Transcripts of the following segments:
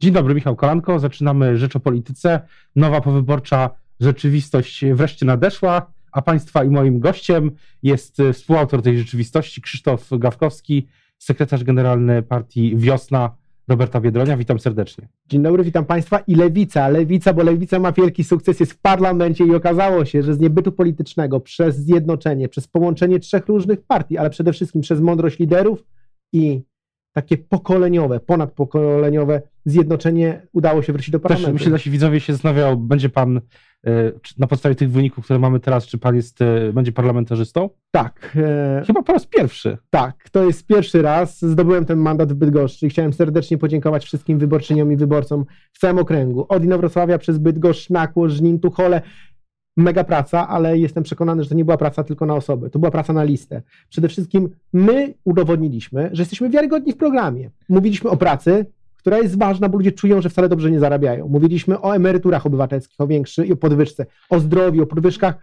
Dzień dobry, Michał Kolanko. Zaczynamy Rzecz o Polityce. Nowa powyborcza rzeczywistość wreszcie nadeszła, a Państwa i moim gościem jest współautor tej rzeczywistości Krzysztof Gawkowski, sekretarz generalny partii Wiosna Roberta Biedronia. Witam serdecznie. Dzień dobry, witam Państwa. I Lewica, Lewica, bo Lewica ma wielki sukces, jest w parlamencie i okazało się, że z niebytu politycznego, przez zjednoczenie, przez połączenie trzech różnych partii, ale przede wszystkim przez mądrość liderów i takie pokoleniowe, ponadpokoleniowe zjednoczenie udało się wrócić do parlamentu. Też myślę, że nasi widzowie się zastanawiają, będzie pan e, na podstawie tych wyników, które mamy teraz, czy pan jest, e, będzie parlamentarzystą? Tak. E, Chyba po raz pierwszy. Tak, to jest pierwszy raz. Zdobyłem ten mandat w Bydgoszczy i chciałem serdecznie podziękować wszystkim wyborczyniom i wyborcom w całym okręgu. Od Inowrocławia przez Bydgoszcz, Nakło, Żnin, Tuchole, mega praca, ale jestem przekonany, że to nie była praca tylko na osoby, to była praca na listę. Przede wszystkim my udowodniliśmy, że jesteśmy wiarygodni w programie. Mówiliśmy o pracy, która jest ważna, bo ludzie czują, że wcale dobrze nie zarabiają. Mówiliśmy o emeryturach obywatelskich, o większej, o podwyżce, o zdrowiu, o podwyżkach,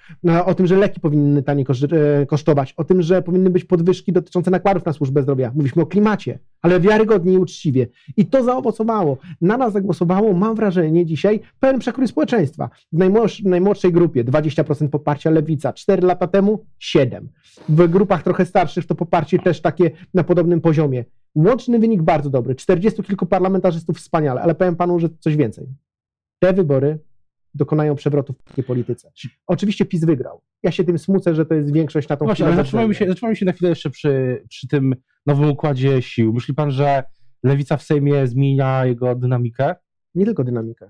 o tym, że leki powinny taniej e, kosztować, o tym, że powinny być podwyżki dotyczące nakładów na służbę zdrowia. Mówiliśmy o klimacie, ale wiarygodnie i uczciwie. I to zaowocowało. Na nas zagłosowało, mam wrażenie, dzisiaj pełen przekrój społeczeństwa. W najmłodszej, najmłodszej grupie 20% poparcia lewica, 4 lata temu 7. W grupach trochę starszych to poparcie też takie na podobnym poziomie. Łączny wynik bardzo dobry. 40 kilku parlamentarzystów wspaniale, ale powiem panu, że coś więcej. Te wybory dokonają przewrotu w tej polityce. Oczywiście PiS wygrał. Ja się tym smucę, że to jest większość na tą Właśnie, ale zatrzymajmy się, zatrzymajmy się na chwilę jeszcze przy, przy tym nowym układzie sił. Myśli pan, że lewica w Sejmie zmienia jego dynamikę? Nie tylko dynamikę.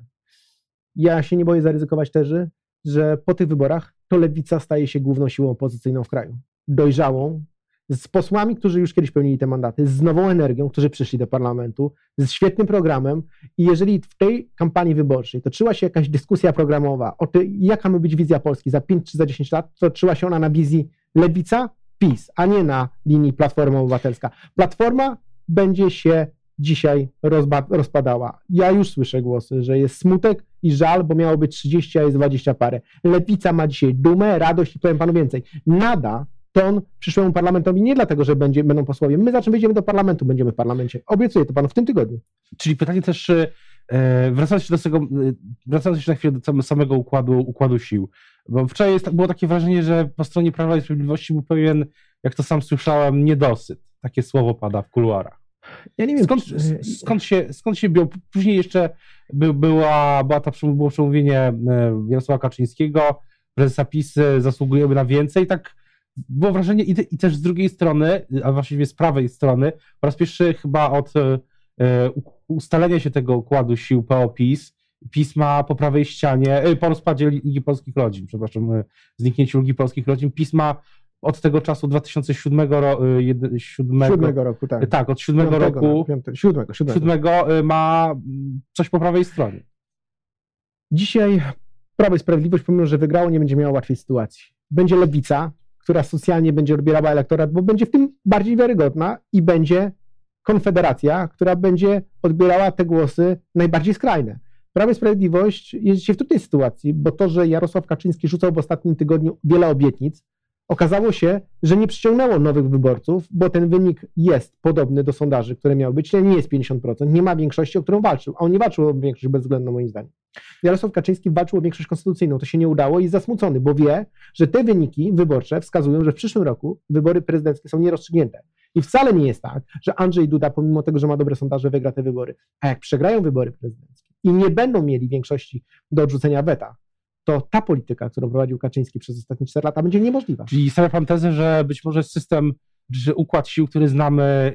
Ja się nie boję zaryzykować tezy, że po tych wyborach to lewica staje się główną siłą opozycyjną w kraju. Dojrzałą, z posłami, którzy już kiedyś pełnili te mandaty, z nową energią, którzy przyszli do parlamentu, z świetnym programem i jeżeli w tej kampanii wyborczej toczyła się jakaś dyskusja programowa o tym, jaka ma być wizja Polski za 5 czy za 10 lat, to toczyła się ona na wizji lewica, PiS, a nie na linii Platforma Obywatelska. Platforma będzie się dzisiaj rozpadała. Ja już słyszę głosy, że jest smutek i żal, bo miało być 30, a jest 20 parę. Lewica ma dzisiaj dumę, radość i powiem panu więcej. Nada ton przyszłemu parlamentowi nie dlatego, że będzie, będą posłowie. My zaczynamy wejdziemy do parlamentu, będziemy w parlamencie. Obiecuję to panu w tym tygodniu. Czyli pytanie też, e, wracając do tego, e, wracając jeszcze na chwilę do samego układu, układu sił. Bo wczoraj jest, było takie wrażenie, że po stronie Prawa i Sprawiedliwości był pewien, jak to sam słyszałem, niedosyt. Takie słowo pada w kuluarach. Ja nie wiem, skąd, skąd, się, skąd się bił? Później jeszcze by, była, była ta, było przemówienie e, Jarosława Kaczyńskiego, prezesa PiS, zasługujemy na więcej. Tak było wrażenie i, i, też z drugiej strony, a właściwie z prawej strony, po raz pierwszy chyba od e, e ustalenia się tego układu sił PO-PiS, PiS ma po prawej ścianie, e, po rozpadzie Ligi Polskich Rodzin, przepraszam, zniknięciu Ligi Polskich Rodzin, PiS ma od tego czasu 2007 ro, 7, 7 roku, tak. Tak, od 7 roku. 7, 7. 7 ma coś po prawej stronie. Dzisiaj Prawo i Sprawiedliwość, pomimo że wygrało, nie będzie miało łatwej sytuacji. Będzie lewica, która socjalnie będzie odbierała elektorat, bo będzie w tym bardziej wiarygodna i będzie konfederacja, która będzie odbierała te głosy najbardziej skrajne. Prawo i Sprawiedliwość jest dzisiaj w trudnej sytuacji, bo to, że Jarosław Kaczyński rzucał w ostatnim tygodniu wiele obietnic, Okazało się, że nie przyciągnęło nowych wyborców, bo ten wynik jest podobny do sondaży, które miały być, nie jest 50%, nie ma większości, o którą walczył, a on nie walczył o większość bezwzględną moim zdaniem. Jarosław Kaczyński walczył o większość konstytucyjną, to się nie udało i jest zasmucony, bo wie, że te wyniki wyborcze wskazują, że w przyszłym roku wybory prezydenckie są nierozstrzygnięte. I wcale nie jest tak, że Andrzej Duda, pomimo tego, że ma dobre sondaże, wygra te wybory. A jak przegrają wybory prezydenckie i nie będą mieli większości do odrzucenia weta, to ta polityka, którą prowadził Kaczyński przez ostatnie 4 lata, będzie niemożliwa. Czyli stawia pan tezę, że być może system, że układ sił, który znamy,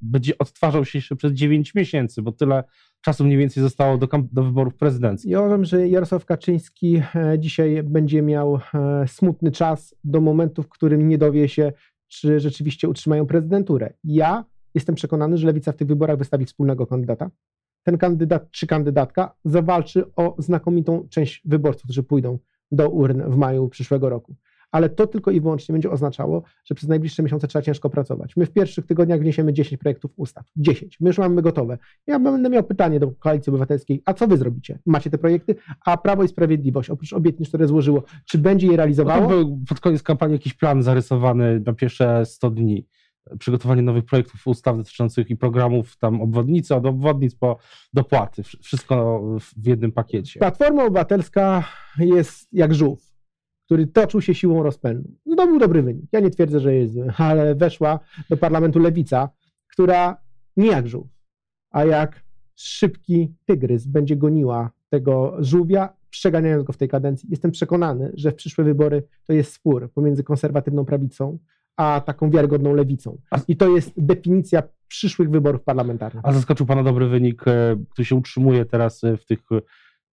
będzie odtwarzał się jeszcze przez 9 miesięcy, bo tyle czasu mniej więcej zostało do, do wyborów prezydenckich. Ja uważam, że Jarosław Kaczyński e, dzisiaj będzie miał e, smutny czas do momentu, w którym nie dowie się, czy rzeczywiście utrzymają prezydenturę. Ja jestem przekonany, że Lewica w tych wyborach wystawi wspólnego kandydata ten kandydat czy kandydatka zawalczy o znakomitą część wyborców, którzy pójdą do urn w maju przyszłego roku. Ale to tylko i wyłącznie będzie oznaczało, że przez najbliższe miesiące trzeba ciężko pracować. My w pierwszych tygodniach wniesiemy 10 projektów ustaw. 10. My już mamy gotowe. Ja będę miał pytanie do Koalicji Obywatelskiej, a co wy zrobicie? Macie te projekty? A Prawo i Sprawiedliwość, oprócz obietnic, które złożyło, czy będzie je realizowało? No był pod koniec kampanii jakiś plan zarysowany na pierwsze 100 dni przygotowanie nowych projektów ustaw dotyczących i programów tam obwodnicy, od obwodnic po dopłaty. Wsz- Wszystko w jednym pakiecie. Platforma Obywatelska jest jak żółw, który toczył się siłą rozpędu. Zdobył dobry wynik. Ja nie twierdzę, że jest ale weszła do parlamentu lewica, która nie jak żółw, a jak szybki tygrys będzie goniła tego żółwia, przeganiając go w tej kadencji. Jestem przekonany, że w przyszłe wybory to jest spór pomiędzy konserwatywną prawicą a taką wiarygodną lewicą. I to jest definicja przyszłych wyborów parlamentarnych. A zaskoczył Pana dobry wynik, e, który się utrzymuje teraz e, w tych, e,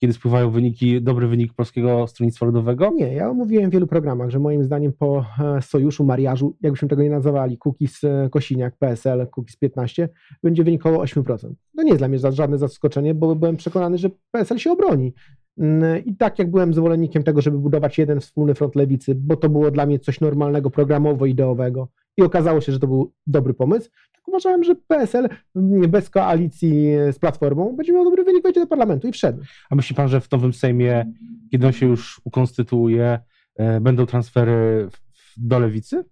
kiedy spływają wyniki, dobry wynik Polskiego Stronnictwa Ludowego? Nie, ja mówiłem w wielu programach, że moim zdaniem po sojuszu, mariażu, jakbyśmy tego nie nazywali, Kukiz, Kosiniak, PSL, Kukiz 15, będzie wynikoło 8%. To nie jest dla mnie żadne zaskoczenie, bo byłem przekonany, że PSL się obroni. Mm, I tak jak byłem zwolennikiem tego, żeby budować jeden wspólny front lewicy, bo to było dla mnie coś normalnego, programowo-ideowego i okazało się, że to był dobry pomysł, tak uważałem, że PSL mm, bez koalicji z Platformą będzie miał dobry wynik, wejdzie do parlamentu i wszedł. A myśli Pan, że w nowym Sejmie, kiedy on się już ukonstytuuje, e, będą transfery do lewicy?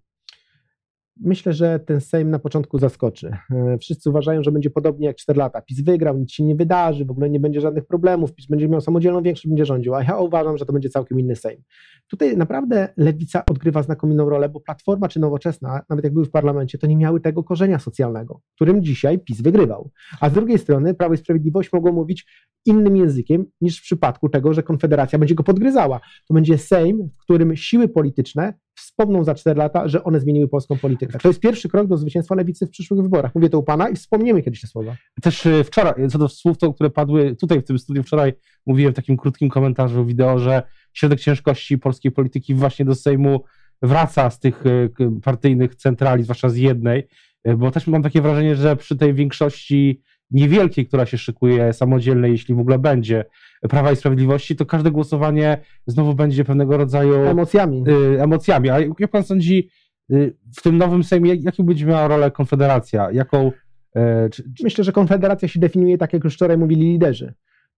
Myślę, że ten Sejm na początku zaskoczy. E, Wszyscy uważają, że będzie podobnie jak 4 lata. PiS wygrał, nic się nie wydarzy, w ogóle nie będzie żadnych problemów, PiS będzie miał samodzielną większość, będzie rządził, a ja uważam, że to będzie całkiem inny Sejm. Tutaj naprawdę lewica odgrywa znakomitą rolę, bo Platforma czy Nowoczesna, nawet jak były w parlamencie, to nie miały tego korzenia socjalnego, którym dzisiaj PiS wygrywał. A z drugiej strony Prawo i Sprawiedliwość mogło mówić innym językiem niż w przypadku tego, że Konfederacja będzie go podgryzała. To będzie Sejm, w którym siły polityczne wspomną za 4 lata, że one zmieniły polską politykę. To jest pierwszy krok do zwycięstwa lewicy w przyszłych wyborach. Mówię to u pana i wspomniemy kiedyś te słowa. Też e, wczoraj, co do słów, to, które padły tutaj w tym studiu wczoraj, mówiłem w takim krótkim komentarzu wideo, że środek ciężkości polskiej polityki właśnie do Sejmu wraca z tych e, partyjnych centrali, zwłaszcza z jednej, e, bo też mam takie wrażenie, że przy tej większości niewielkiej, która się szykuje, samodzielnej, jeśli w ogóle będzie, Prawa i Sprawiedliwości, to każde głosowanie znowu będzie pewnego rodzaju Emocjami. y, emocjami. A jak pan sądzi, y, w tym nowym Sejmie, jaką będzie miała rolę Konfederacja? Jaką, e, czy, czy, Myślę, że Konfederacja się definiuje tak, jak już wczoraj mówili liderzy.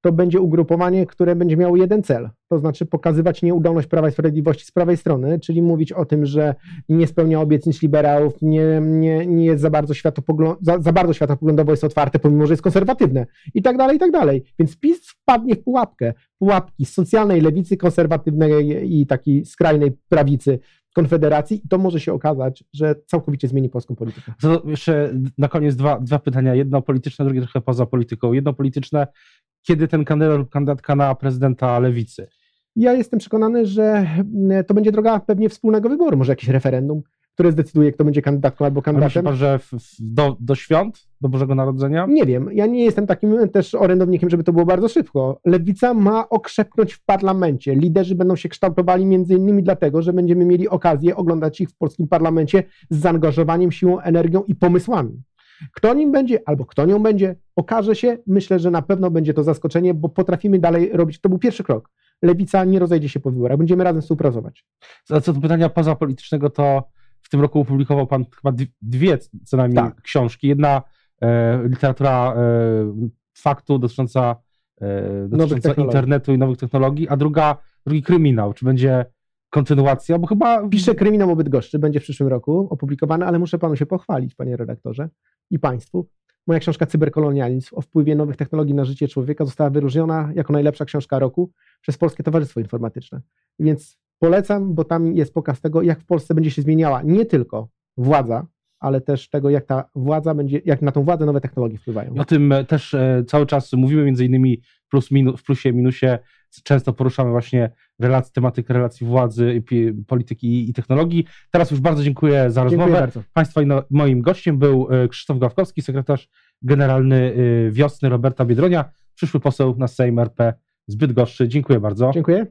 To będzie ugrupowanie, które będzie miało jeden cel, to znaczy pokazywać nieudolność Prawa i Sprawiedliwości z prawej strony, czyli mówić o tym, że nie spełnia obietnic liberałów, nie, nie, nie jest za bardzo, światopoglą- za, za bardzo światopoglądowo jest otwarte, pomimo że jest konserwatywne i tak dalej, i tak dalej. Więc PiS wpadnie w pułapkę, pułapki socjalnej lewicy, konserwatywnej i takiej skrajnej prawicy Konfederacji i to może się okazać, że całkowicie zmieni polską politykę. to jeszcze na koniec dwa, dwa pytania. Jedno polityczne, drugie trochę poza polityką. Jedno polityczne, kiedy ten kandydat lub kandydatka na prezydenta lewicy? Ja jestem przekonany, że mm, to będzie droga pewnie wspólnego wyboru, może jakieś referendum, które zdecyduje, kto będzie kandydatką albo A myśli kandydatem. pan, że w, w, do, do świąt, do Bożego Narodzenia? Nie wiem, ja nie jestem takim też orędownikiem, żeby to było bardzo szybko. Lewica ma okrzepnąć w parlamencie. Liderzy będą się kształtowali między innymi dlatego, że będziemy mieli okazję oglądać ich w polskim parlamencie z zaangażowaniem, siłą, energią i pomysłami. Kto nim będzie, albo kto nią będzie, okaże się. Myślę, że na pewno będzie to zaskoczenie, bo potrafimy dalej robić. To był pierwszy krok. Lewica nie rozejdzie się po wyborach. Będziemy razem współpracować. A co do pytania pozapolitycznego, to w tym roku opublikował pan chyba dwie- co najmniej Tak. książki. Jedna e, literatura e, faktu dotycząca, e, dotycząca internetu i nowych technologii, a druga, drugi kryminał. Czy będzie kontynuacja? Bo chyba Piszę kryminał o Bydgoszczy, będzie w przyszłym roku opublikowany, ale muszę panu się pochwalić, panie redaktorze i państwu. Moja książka Cyberkolonializm o wpływie nowych technologii na życie człowieka została wyróżniona jako najlepsza książka roku przez Polskie Towarzystwo Informatyczne. Więc polecam, bo tam jest pokaz tego, jak w Polsce będzie się zmieniała nie tylko władza, ale też tego, jak ta władza będzie, jak na tą władzę nowe technologie wpływają. O tym e, też e, cały czas mówimy, między innymi plus, minu, w plusie, minusie. Często poruszamy właśnie relac, tematykę relacji władzy, polityki i technologii. Teraz już bardzo dziękuję za Dziękuję rozmowę. bardzo. Państwa i no, moim gościem był e, Krzysztof Gawkowski, sekretarz generalny e, Wiosny Roberta Biedronia, przyszły poseł na Sejm RP z Bydgoszczy. Dziękuję bardzo. Dziękuję.